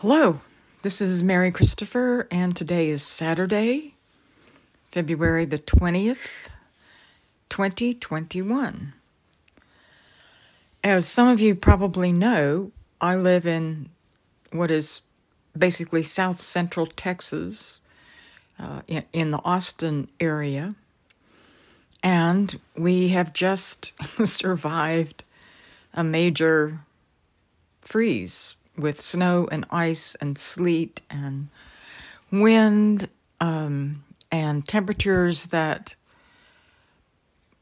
Hello, this is Mary Christopher, and today is Saturday, February the 20th, 2021. As some of you probably know, I live in what is basically south central Texas, uh, in, in the Austin area, and we have just survived a major freeze with snow and ice and sleet and wind um, and temperatures that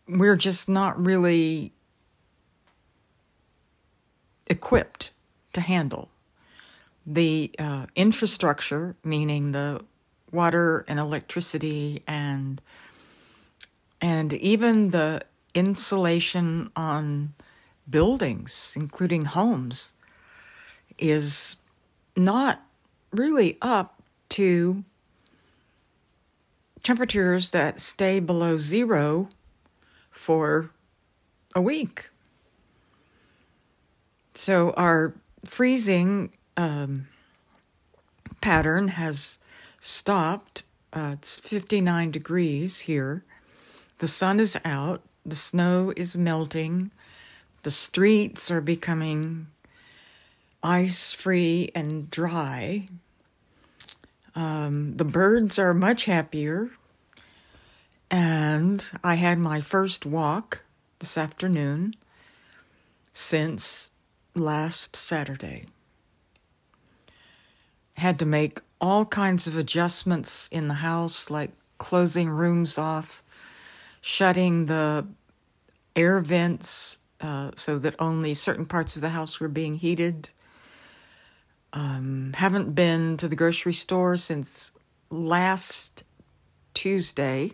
we're just not really equipped to handle. The uh, infrastructure, meaning the water and electricity and and even the insulation on buildings, including homes, is not really up to temperatures that stay below zero for a week. So our freezing um, pattern has stopped. Uh, it's 59 degrees here. The sun is out. The snow is melting. The streets are becoming ice free and dry. Um, the birds are much happier. And I had my first walk this afternoon since last Saturday. Had to make all kinds of adjustments in the house, like closing rooms off, shutting the air vents uh, so that only certain parts of the house were being heated um, haven't been to the grocery store since last Tuesday.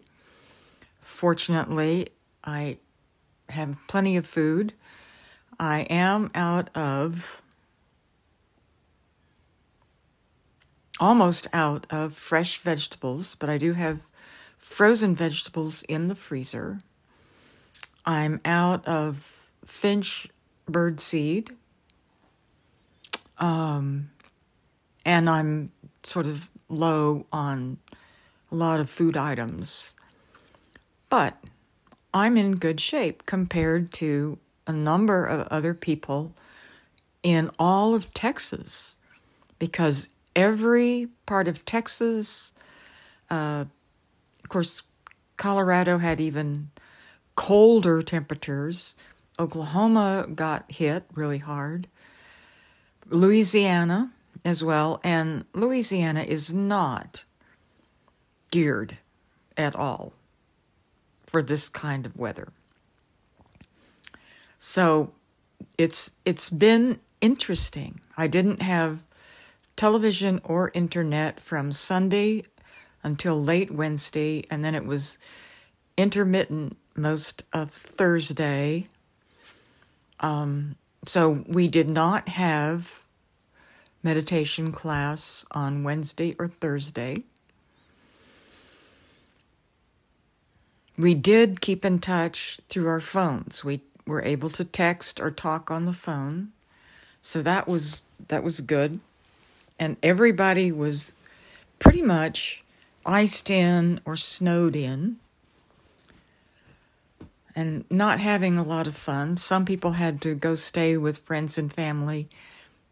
Fortunately, I have plenty of food. I am out of, almost out of fresh vegetables, but I do have frozen vegetables in the freezer. I'm out of finch bird seed um, and I'm sort of low on a lot of food items. But I'm in good shape compared to a number of other people in all of Texas because every part of Texas, uh, of course, Colorado had even colder temperatures. Oklahoma got hit really hard. Louisiana as well, and Louisiana is not geared at all for this kind of weather. So it's it's been interesting. I didn't have television or internet from Sunday until late Wednesday, and then it was intermittent most of Thursday. Um, so we did not have meditation class on Wednesday or Thursday. We did keep in touch through our phones. We were able to text or talk on the phone. So that was that was good. And everybody was pretty much iced in or snowed in and not having a lot of fun. Some people had to go stay with friends and family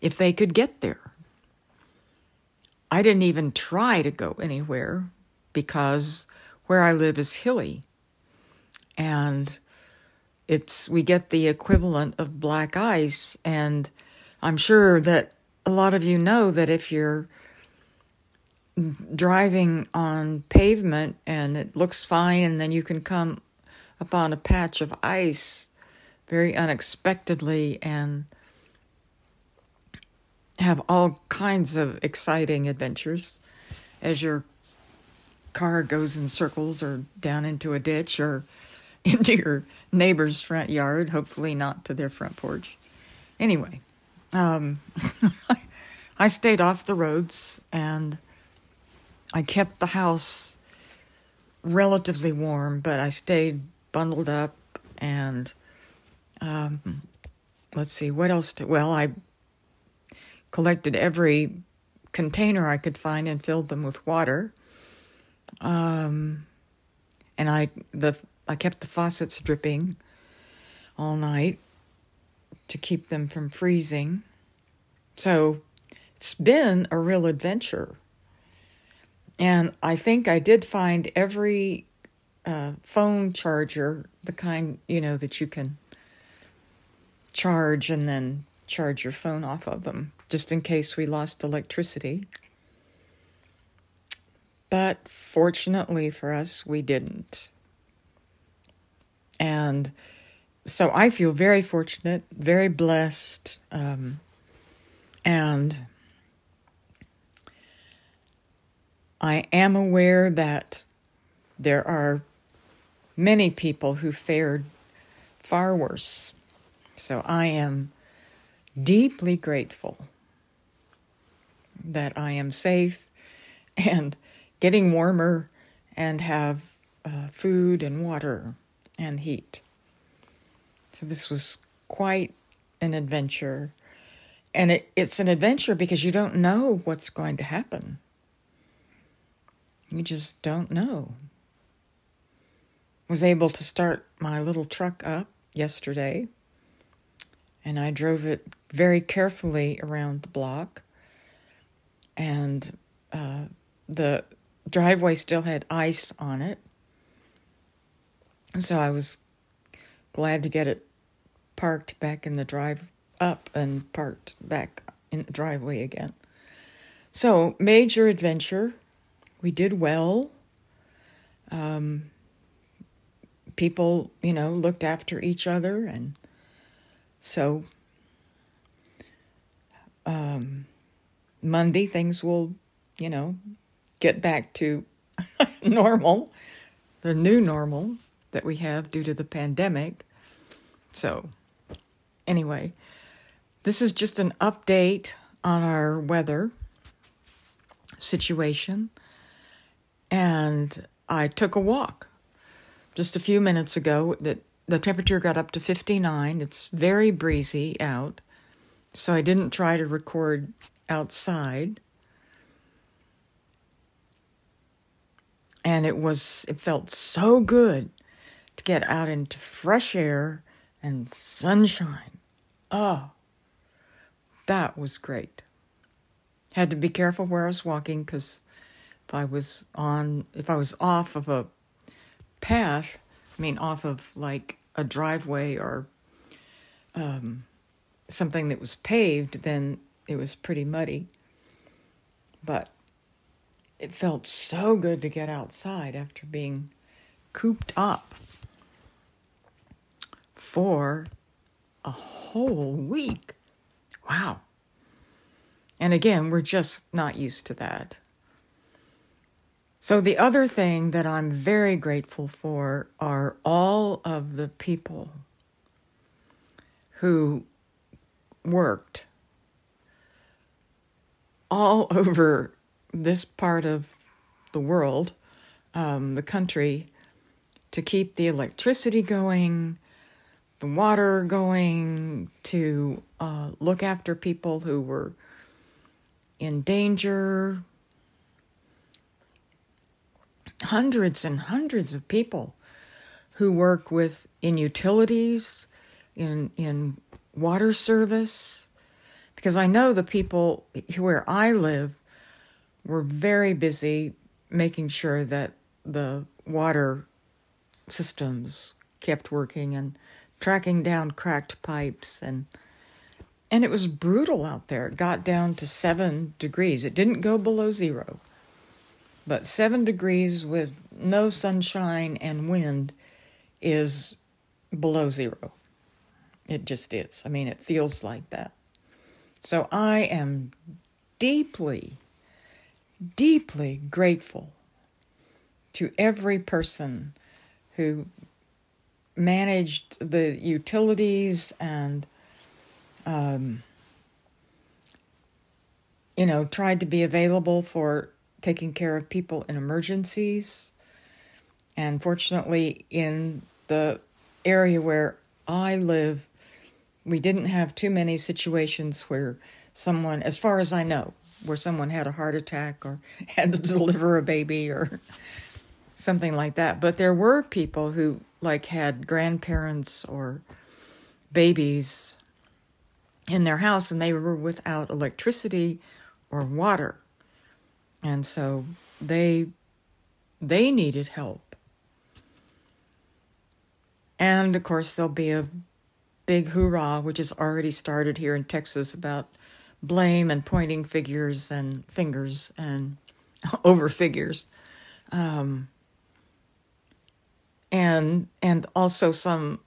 if they could get there. I didn't even try to go anywhere because where I live is hilly. And it's we get the equivalent of black ice and I'm sure that a lot of you know that if you're driving on pavement and it looks fine and then you can come upon a patch of ice very unexpectedly and have all kinds of exciting adventures as your car goes in circles or down into a ditch or into your neighbor's front yard, hopefully not to their front porch. Anyway, um, I stayed off the roads and I kept the house relatively warm, but I stayed bundled up and um, let's see what else. To, well, I collected every container I could find and filled them with water. Um, and I the I kept the faucets dripping all night to keep them from freezing. So it's been a real adventure. And I think I did find every uh, phone charger, the kind, you know, that you can charge and then charge your phone off of them, just in case we lost electricity. But fortunately for us, we didn't. And so I feel very fortunate, very blessed, um, and I am aware that there are many people who fared far worse. So I am deeply grateful that I am safe and getting warmer and have uh, food and water and heat. So this was quite an adventure. And it, it's an adventure because you don't know what's going to happen. You just don't know. Was able to start my little truck up yesterday, and I drove it very carefully around the block. And uh, the driveway still had ice on it. So I was glad to get it parked back in the drive up and parked back in the driveway again. So, major adventure. We did well. Um, people, you know, looked after each other. And so, um, Monday, things will, you know, get back to normal, the new normal that we have due to the pandemic. So, anyway, this is just an update on our weather situation. And I took a walk just a few minutes ago that the temperature got up to 59. It's very breezy out. So I didn't try to record outside. And it was it felt so good to get out into fresh air and sunshine. Oh, that was great. Had to be careful where I was walking because if I was on, if I was off of a path, I mean, off of like a driveway or um, something that was paved, then it was pretty muddy. But it felt so good to get outside after being cooped up for a whole week. Wow. And again, we're just not used to that. So, the other thing that I'm very grateful for are all of the people who worked all over this part of the world, um, the country, to keep the electricity going, the water going, to uh, look after people who were in danger. Hundreds and hundreds of people who work with in utilities, in in water service, because I know the people where I live were very busy making sure that the water systems kept working and tracking down cracked pipes and and it was brutal out there. It got down to 7 degrees. It didn't go below 0. But 7 degrees with no sunshine and wind is below 0. It just is. I mean, it feels like that. So I am deeply deeply grateful to every person who managed the utilities and um, you know tried to be available for taking care of people in emergencies. And fortunately in the area where i live we didn't have too many situations where someone, as far as I know, where someone had a heart attack or had to deliver a baby or something like that. But there were people who like had grandparents or babies in their house and they were without electricity or water. And so they they needed help. And of course there'll be a big hoorah which has already started here in Texas about blame and pointing figures and fingers and over figures. Um, and and also some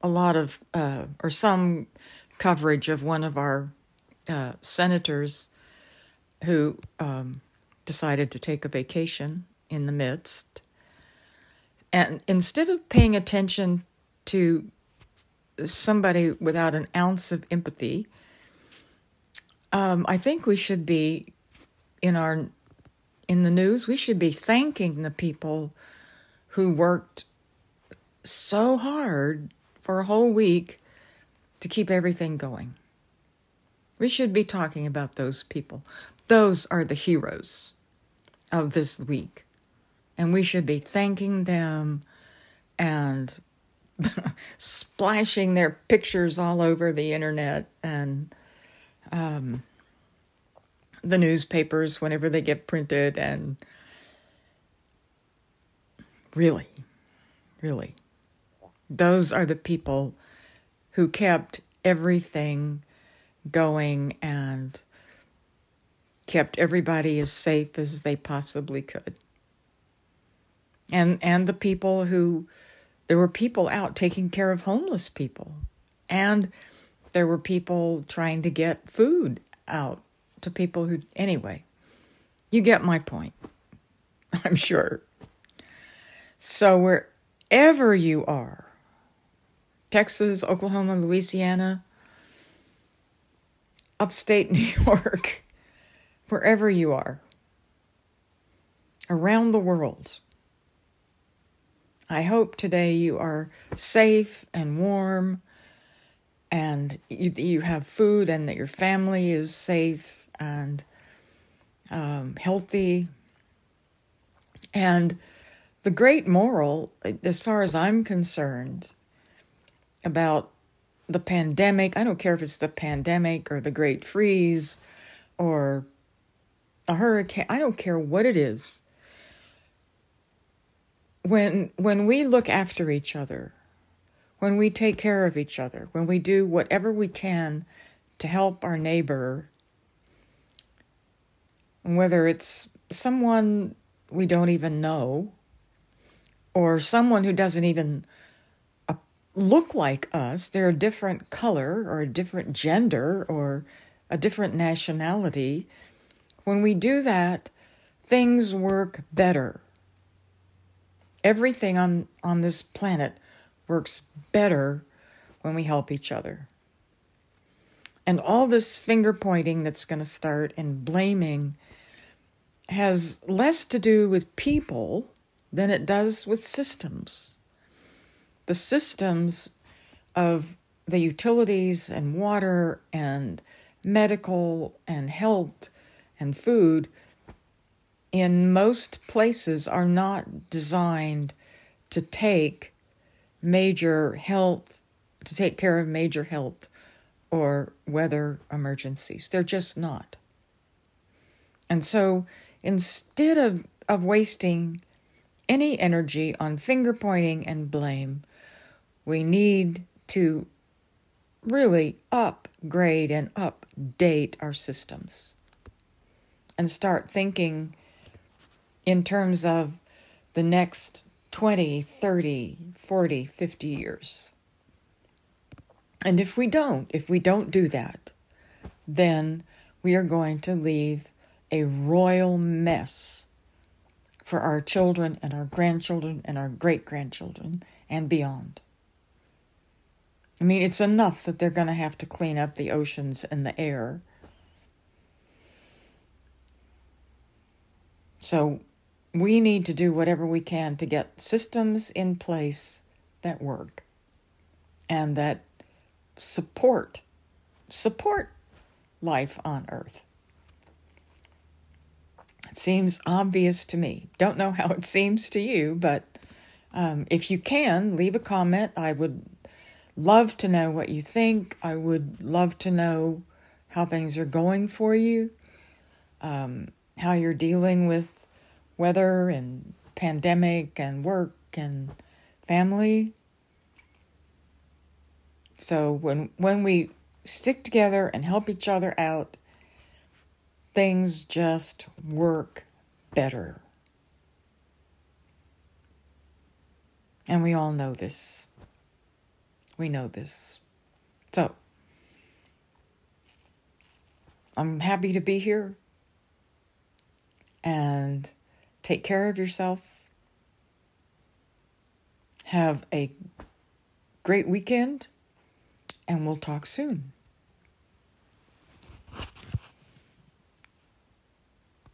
a lot of uh, or some coverage of one of our uh, senators who um, decided to take a vacation in the midst. And instead of paying attention to somebody without an ounce of empathy, um, I think we should be in our in the news. We should be thanking the people who worked so hard for a whole week to keep everything going. We should be talking about those people. Those are the heroes of this week. And we should be thanking them and splashing their pictures all over the internet and um, the newspapers whenever they get printed. And really, really, those are the people who kept everything going and kept everybody as safe as they possibly could. And and the people who there were people out taking care of homeless people. And there were people trying to get food out to people who anyway. You get my point. I'm sure. So wherever you are, Texas, Oklahoma, Louisiana, upstate New York, wherever you are, around the world. I hope today you are safe and warm and you, you have food and that your family is safe and um, healthy. And the great moral, as far as I'm concerned, about the pandemic. I don't care if it's the pandemic or the Great Freeze or a hurricane. I don't care what it is. When when we look after each other, when we take care of each other, when we do whatever we can to help our neighbor, whether it's someone we don't even know or someone who doesn't even uh, look like us. They're a different color or a different gender or a different nationality. When we do that, things work better. Everything on, on this planet works better when we help each other. And all this finger pointing that's going to start and blaming has less to do with people than it does with systems the systems of the utilities and water and medical and health and food in most places are not designed to take major health, to take care of major health or weather emergencies. They're just not. And so instead of, of wasting any energy on finger pointing and blame, we need to really upgrade and update our systems and start thinking in terms of the next 20, 30, 40, 50 years. And if we don't, if we don't do that, then we are going to leave a royal mess for our children and our grandchildren and our great grandchildren and beyond. I mean, it's enough that they're going to have to clean up the oceans and the air. So we need to do whatever we can to get systems in place that work and that support support life on earth. It seems obvious to me. Don't know how it seems to you, but um, if you can, leave a comment. I would love to know what you think. I would love to know how things are going for you, um, how you're dealing with weather and pandemic and work and family. So when when we stick together and help each other out, things just work better. And we all know this. We know this. So, I'm happy to be here. And take care of yourself. Have a great weekend. And we'll talk soon.